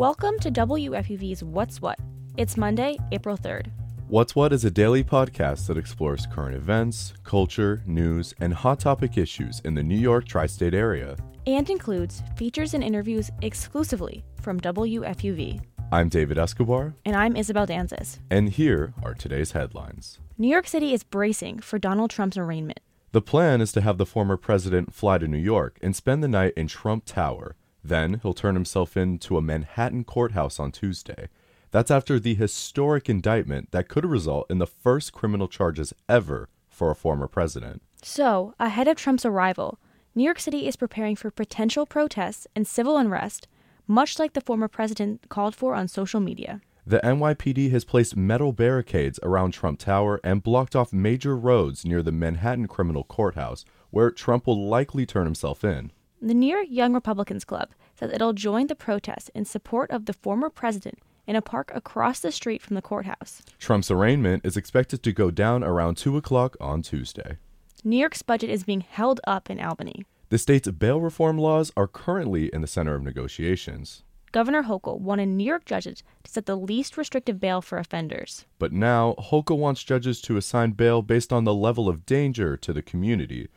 Welcome to WFUV's What's What. It's Monday, April 3rd. What's What is a daily podcast that explores current events, culture, news, and hot topic issues in the New York tri state area. And includes features and interviews exclusively from WFUV. I'm David Escobar. And I'm Isabel Danzis. And here are today's headlines New York City is bracing for Donald Trump's arraignment. The plan is to have the former president fly to New York and spend the night in Trump Tower. Then he'll turn himself in to a Manhattan courthouse on Tuesday. That's after the historic indictment that could result in the first criminal charges ever for a former president. So, ahead of Trump's arrival, New York City is preparing for potential protests and civil unrest, much like the former president called for on social media. The NYPD has placed metal barricades around Trump Tower and blocked off major roads near the Manhattan Criminal Courthouse, where Trump will likely turn himself in. The New York Young Republicans Club says it'll join the protests in support of the former president in a park across the street from the courthouse. Trump's arraignment is expected to go down around 2 o'clock on Tuesday. New York's budget is being held up in Albany. The state's bail reform laws are currently in the center of negotiations. Governor Hochul wanted New York judges to set the least restrictive bail for offenders. But now, Hochul wants judges to assign bail based on the level of danger to the community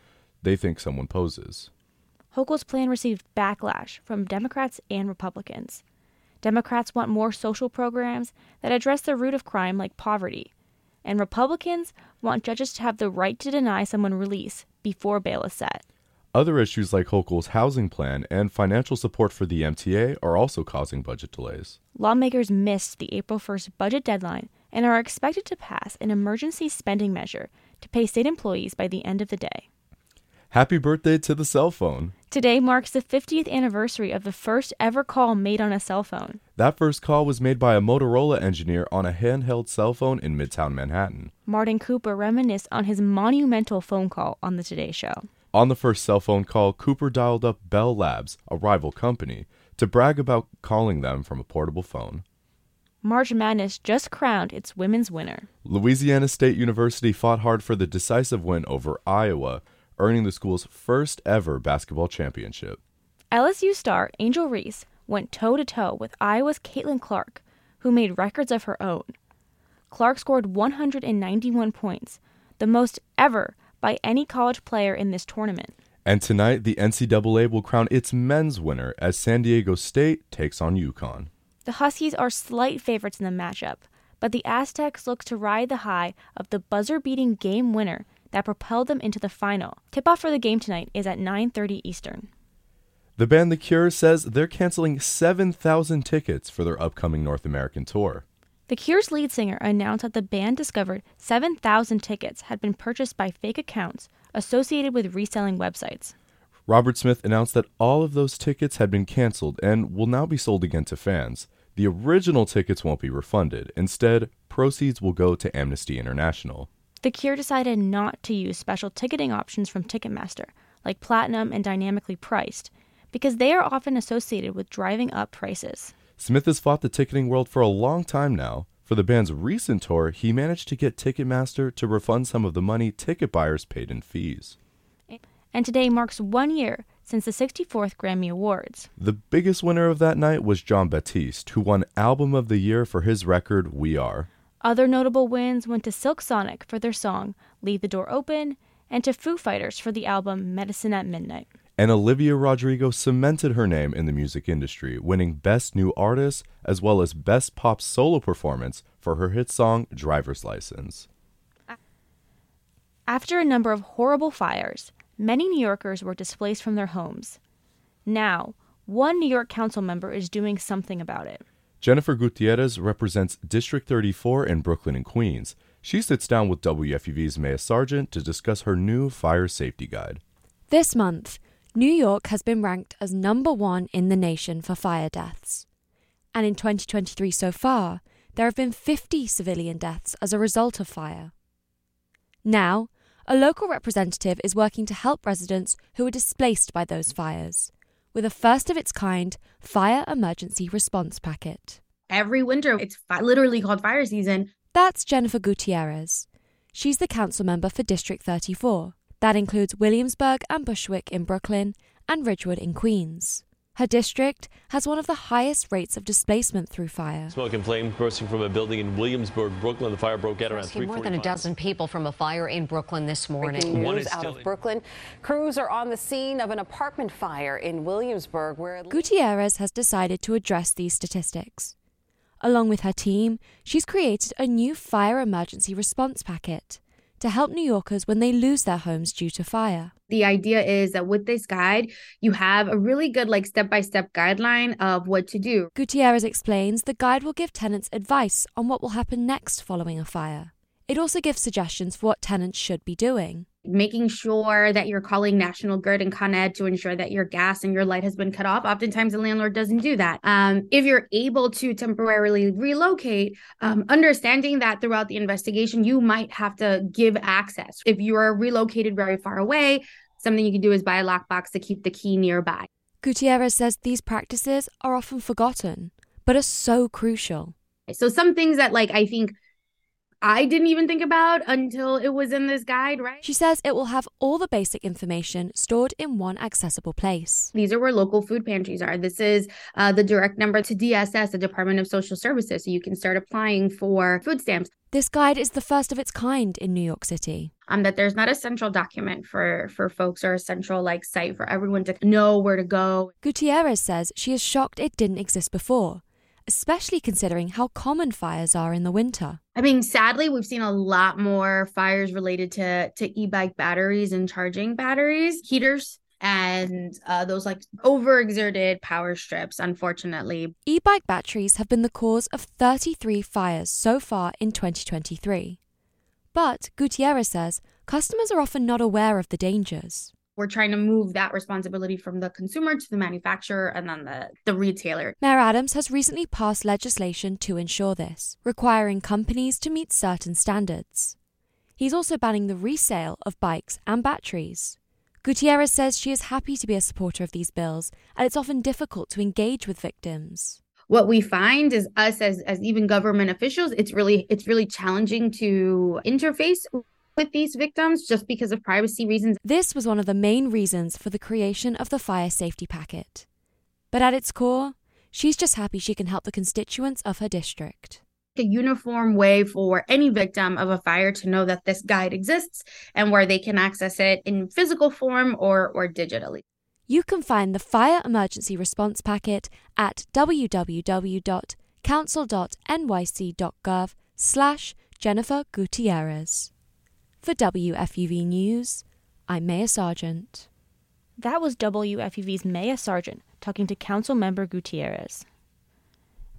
they think someone poses. Hochul's plan received backlash from Democrats and Republicans. Democrats want more social programs that address the root of crime like poverty, and Republicans want judges to have the right to deny someone release before bail is set. Other issues like Hochul's housing plan and financial support for the MTA are also causing budget delays. Lawmakers missed the April 1st budget deadline and are expected to pass an emergency spending measure to pay state employees by the end of the day. Happy birthday to the cell phone. Today marks the 50th anniversary of the first ever call made on a cell phone. That first call was made by a Motorola engineer on a handheld cell phone in Midtown Manhattan. Martin Cooper reminisced on his monumental phone call on the Today Show. On the first cell phone call, Cooper dialed up Bell Labs, a rival company, to brag about calling them from a portable phone. March Madness just crowned its women's winner. Louisiana State University fought hard for the decisive win over Iowa, earning the school's first ever basketball championship. LSU star Angel Reese went toe to toe with Iowa's Caitlin Clark, who made records of her own. Clark scored 191 points, the most ever by any college player in this tournament. And tonight, the NCAA will crown its men's winner as San Diego State takes on UConn. The Huskies are slight favorites in the matchup, but the Aztecs look to ride the high of the buzzer-beating game winner that propelled them into the final. Tip-off for the game tonight is at 9:30 Eastern. The band The Cure says they're canceling 7,000 tickets for their upcoming North American tour. The Cure's lead singer announced that the band discovered 7,000 tickets had been purchased by fake accounts associated with reselling websites. Robert Smith announced that all of those tickets had been canceled and will now be sold again to fans. The original tickets won't be refunded. Instead, proceeds will go to Amnesty International. The Cure decided not to use special ticketing options from Ticketmaster, like platinum and dynamically priced, because they are often associated with driving up prices. Smith has fought the ticketing world for a long time now. For the band's recent tour, he managed to get Ticketmaster to refund some of the money ticket buyers paid in fees. And today marks one year since the 64th Grammy Awards. The biggest winner of that night was Jon Batiste, who won Album of the Year for his record We Are. Other notable wins went to Silk Sonic for their song Leave the Door Open and to Foo Fighters for the album Medicine at Midnight. And Olivia Rodrigo cemented her name in the music industry, winning Best New Artist as well as Best Pop Solo Performance for her hit song Driver's License. After a number of horrible fires, many New Yorkers were displaced from their homes. Now, one New York council member is doing something about it. Jennifer Gutierrez represents District 34 in Brooklyn and Queens. She sits down with WFUV's Maya Sargent to discuss her new fire safety guide. This month, New York has been ranked as number one in the nation for fire deaths. And in 2023 so far, there have been 50 civilian deaths as a result of fire. Now, a local representative is working to help residents who are displaced by those fires with a first of its kind fire emergency response packet. Every winter, it's fi- literally called fire season. That's Jennifer Gutierrez. She's the council member for District 34. That includes Williamsburg and Bushwick in Brooklyn and Ridgewood in Queens. Her district has one of the highest rates of displacement through fire. Smoke and flames bursting from a building in Williamsburg, Brooklyn. The fire broke out around 3 more than a dozen people from a fire in Brooklyn this morning. Breaking One news is out of Brooklyn. Crews are on the scene of an apartment fire in Williamsburg where Gutierrez has decided to address these statistics. Along with her team, she's created a new fire emergency response packet to help New Yorkers when they lose their homes due to fire. The idea is that with this guide, you have a really good like step-by-step guideline of what to do. Gutierrez explains the guide will give tenants advice on what will happen next following a fire. It also gives suggestions for what tenants should be doing. Making sure that you're calling National Grid and Con Ed to ensure that your gas and your light has been cut off. Oftentimes, the landlord doesn't do that. Um, if you're able to temporarily relocate, um, understanding that throughout the investigation, you might have to give access. If you are relocated very far away, something you can do is buy a lockbox to keep the key nearby. Gutierrez says these practices are often forgotten, but are so crucial. So some things that like I think I didn't even think about until it was in this guide, right? She says it will have all the basic information stored in one accessible place. These are where local food pantries are. This is uh, the direct number to DSS, the Department of Social Services, so you can start applying for food stamps. This guide is the first of its kind in New York City. Um, that there's not a central document for for folks or a central like site for everyone to know where to go. Gutierrez says she is shocked it didn't exist before, especially considering how common fires are in the winter. I mean, sadly, we've seen a lot more fires related to to e-bike batteries and charging batteries, heaters, and uh, those like overexerted power strips. Unfortunately, E bike batteries have been the cause of 33 fires so far in 2023. But Gutierrez says customers are often not aware of the dangers. We're trying to move that responsibility from the consumer to the manufacturer and then the the retailer. Mayor Adams has recently passed legislation to ensure this, requiring companies to meet certain standards. He's also banning the resale of bikes and batteries. Gutierrez says she is happy to be a supporter of these bills, and it's often difficult to engage with victims. what we find is us as as even government officials it's really it's really challenging to interface with these victims just because of privacy reasons This was one of the main reasons for the creation of the fire safety packet. But at its core, she's just happy she can help the constituents of her district. a uniform way for any victim of a fire to know that this guide exists and where they can access it in physical form or or digitally You can find the Fire Emergency Response Packet at www.council.nyc.gov slash Jennifer Gutierrez. For WFUV News, I'm Maya Sargent. That was WFUV's Maya Sargent talking to Council Member Gutierrez.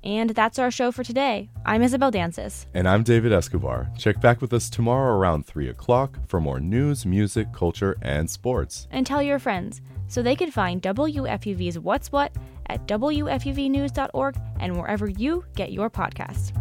And that's our show for today. I'm Isabel Danzis. And I'm David Escobar. Check back with us tomorrow around 3 o'clock for more news, music, culture, and sports. And tell your friends so they can find WFUV's What's What at WFUVnews.org and wherever you get your podcasts.